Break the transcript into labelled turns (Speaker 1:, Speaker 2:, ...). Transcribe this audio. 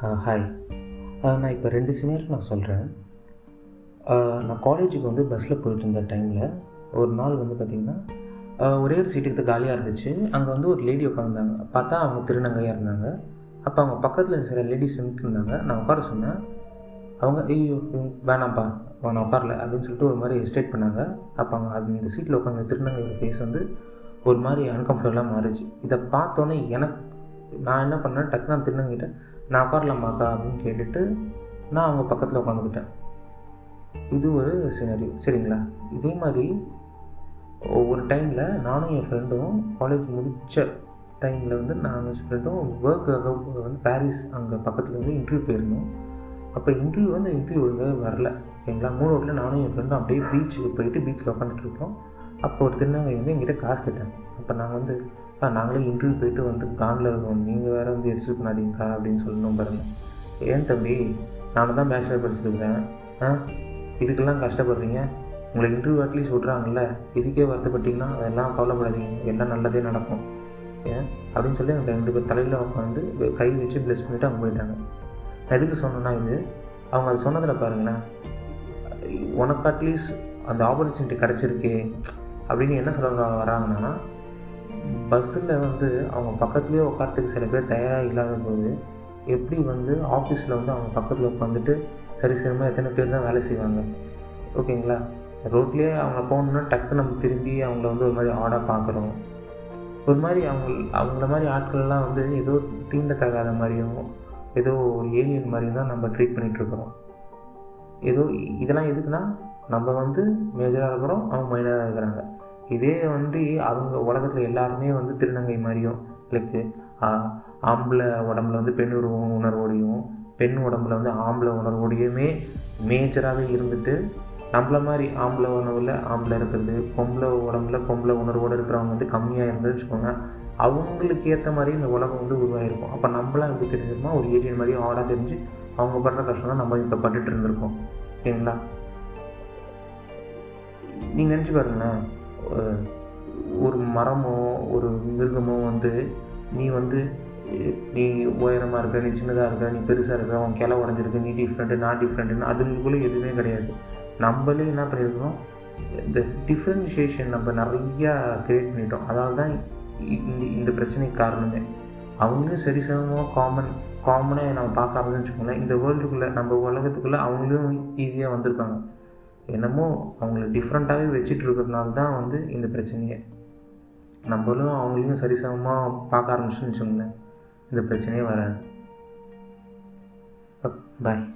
Speaker 1: Hi நான் இப்போ ரெண்டு சினியர் நான் சொல்கிறேன் நான் காலேஜுக்கு வந்து பஸ்ஸில் போயிட்டு இருந்த டைமில் ஒரு நாள் வந்து பார்த்திங்கன்னா ஒரே ஒரு சீட்டுக்கு காலியாக இருந்துச்சு. அங்கே வந்து ஒரு லேடி உட்காந்துருந்தாங்க பார்த்தா அவங்க திருநங்கையாக இருந்தாங்க. அப்போ அவங்க பக்கத்தில் சில லேடிஸ் நின்றுட்டு இருந்தாங்க. நான் உட்கார சொன்னேன். அவங்க ஐயோ வேணாம்ப்பா நான் உட்காரல அப்படின்னு சொல்லிட்டு ஒரு மாதிரி எஸ்டேட் பண்ணாங்க. அப்போ அவங்க அது இந்த சீட்டில் உட்காந்து திருநங்கையோட ஃபேஸ் வந்து ஒரு மாதிரி அன்கம்ஃபர்டபுளாக மாறிச்சு. இதை பார்த்தோன்னே எனக்கு நான் என்ன பண்ணேன்? டக்கு நான் திருநங்கிட்ட நான் உட்காரலாமாக்கா அப்படின்னு கேட்டுட்டு நான் அவங்க பக்கத்தில் உட்காந்துக்கிட்டேன். இது ஒரு சினரியோ சரிங்களா? இதே மாதிரி ஒவ்வொரு டைமில் நானும் என் ஃப்ரெண்டும் காலேஜ் முடித்த டைமில் வந்து நானும் என் ஃப்ரெண்டும் ஒர்க்காக வந்து பாரிஸ் அங்கே பக்கத்தில் வந்து இன்டர்வியூ போயிருந்தோம். அப்போ இன்டர்வியூ வந்து இன்டர்வியூ ஒழுங்காக வரல. ஓகேங்களா மூணு ரோட்டில் நானும் என் ஃப்ரெண்டும் அப்படியே பீச்சுக்கு போயிட்டு பீச்சில் உட்காந்துட்டு இருக்கோம். அப்போ ஒரு திருநங்கை வந்து எங்கிட்ட காசு கேட்டாங்க. அப்போ நான் வந்து நாங்களே இன்டர்வியூ போயிட்டு வந்து காண்டில் இருக்கோம் நீங்கள் வேறு வந்து எரிச்சல் பண்ணாதீங்கக்கா அப்படின்னு சொல்லணும் பாருங்க. ஏன் தம்பி? நானும் தான் பேச்சுலர் படிச்சிருக்கிறேன். ஆ? இதுக்கெல்லாம் கஷ்டப்படுறீங்க? உங்களை இன்டர்வியூ அட்லீஸ்ட் விட்றாங்கல்ல இதுக்கே வருத்தப்பட்டீங்கன்னா அதெல்லாம் கவலைப்படாதீங்க. எல்லாம் நல்லதே நடக்கும். ஏன்? அப்படின்னு சொல்லி அந்த ரெண்டு பேர் தலையில் உட்காந்து கை வச்சு ப்ளஸ் பண்ணிவிட்டு அவங்க போயிட்டாங்க. எதுக்கு சொன்னேன்னா இது? அவங்க அது சொன்னதில் பாருங்களேன். உனக்கு அட்லீஸ்ட் அந்த ஆப்பர்ச்சுனிட்டி கிடச்சிருக்கே. அப்படின்னு என்ன சொல்ல வராங்கன்னா பஸ்ஸில் வந்து அவங்க பக்கத்துலேயே உட்காரத்துக்கு சில பேர் தயாராக இல்லாத போது எப்படி வந்து ஆஃபீஸில் வந்து அவங்க பக்கத்தில் உட்காந்துட்டு சரி சரிமா எத்தனை பேர் தான் வேலை செய்வாங்க? ஓகேங்களா? ரோட்லேயே அவங்க போகணுன்னா டக்கு நம்ம திரும்பி அவங்கள வந்து ஒரு மாதிரி ஆடாக பார்க்குறோம். ஒரு மாதிரி அவங்க அவங்கள மாதிரி ஆட்கள்லாம் வந்து ஏதோ தீண்டத்தகாத மாதிரியும் ஏதோ ஒரு ஏலியன் மாதிரியும் தான் நம்ம ட்ரீட் பண்ணிகிட்ருக்குறோம் ஏதோ இதெல்லாம் எதுக்குன்னா நம்ம வந்து மேஜராக இருக்கிறோம் அவங்க மைனராக இருக்கிறாங்க. இதே வந்து அவங்க உலகத்தில் எல்லாருமே வந்து திருநங்கை மாதிரியும் லைக்கு ஆம்பளை உடம்புல வந்து பெண் உருவம் உணர்வோடையும் பெண் உடம்புல வந்து ஆம்பளை உணர்வோடையுமே மேஜராகவே இருந்துட்டு நம்மள மாதிரி ஆம்பளை உணவில் ஆம்பளை இருக்கிறது பொம்பளை உடம்புல பொம்பளை உணர்வோடு இருக்கிறவங்க வந்து கம்மியாக இருந்ததுன்னு வச்சுக்கோங்க அவங்களுக்கு ஏற்ற மாதிரி இந்த உலகம் வந்து உருவாகிருக்கும் அப்போ நம்மளாம் எப்படி தெரிஞ்சிருமா ஒரு ஏரியன் மாதிரி ஆடாக தெரிஞ்சு அவங்க படுற கஷ்டம் நம்ம இப்போ பட்டுட்டு இருந்திருக்கோம் ஓகேங்களா நீங்கள் நினச்சி பாருங்களேன். ஒரு மரமோ ஒரு மிருகமோ வந்து நீ வந்து நீ உயரமாக இருக்க நீ சின்னதாக இருக்க நீ பெருசாக இருக்க உன் கிளை உடஞ்சிருக்கு நீ டிஃப்ரெண்ட்டு நான் டிஃப்ரெண்ட்டுன்னு அதுங்களுக்குள்ளே எதுவுமே கிடையாது. நம்மளே என்ன பண்ணியிருக்கோம் இந்த டிஃப்ரென்ஷியேஷன் நம்ம நிறையா க்ரியேட் பண்ணிட்டோம். அதால் தான் இந்த இந்த பிரச்சனைக்கு காரணமே. அவங்களும் சரி சமமாக காமன் காமனாக நம்ம பார்க்க ஆரம்பிச்சுக்கோங்களேன் இந்த வேர்ல்டுக்குள்ளே நம்ம உலகத்துக்குள்ளே அவங்களும் ஈஸியாக வந்திருக்காங்க என்னமோ அவங்கள டிஃப்ரெண்ட்டாகவே வச்சுட்டு இருக்கிறதுனால தான் வந்து இந்த பிரச்சனையே. நம்மளும் அவங்களையும் சரிசமமாக பார்க்க ஆரம்பிச்சுன்னு வச்சுக்கோங்களேன். இந்த பிரச்சனையே வராது. பாய்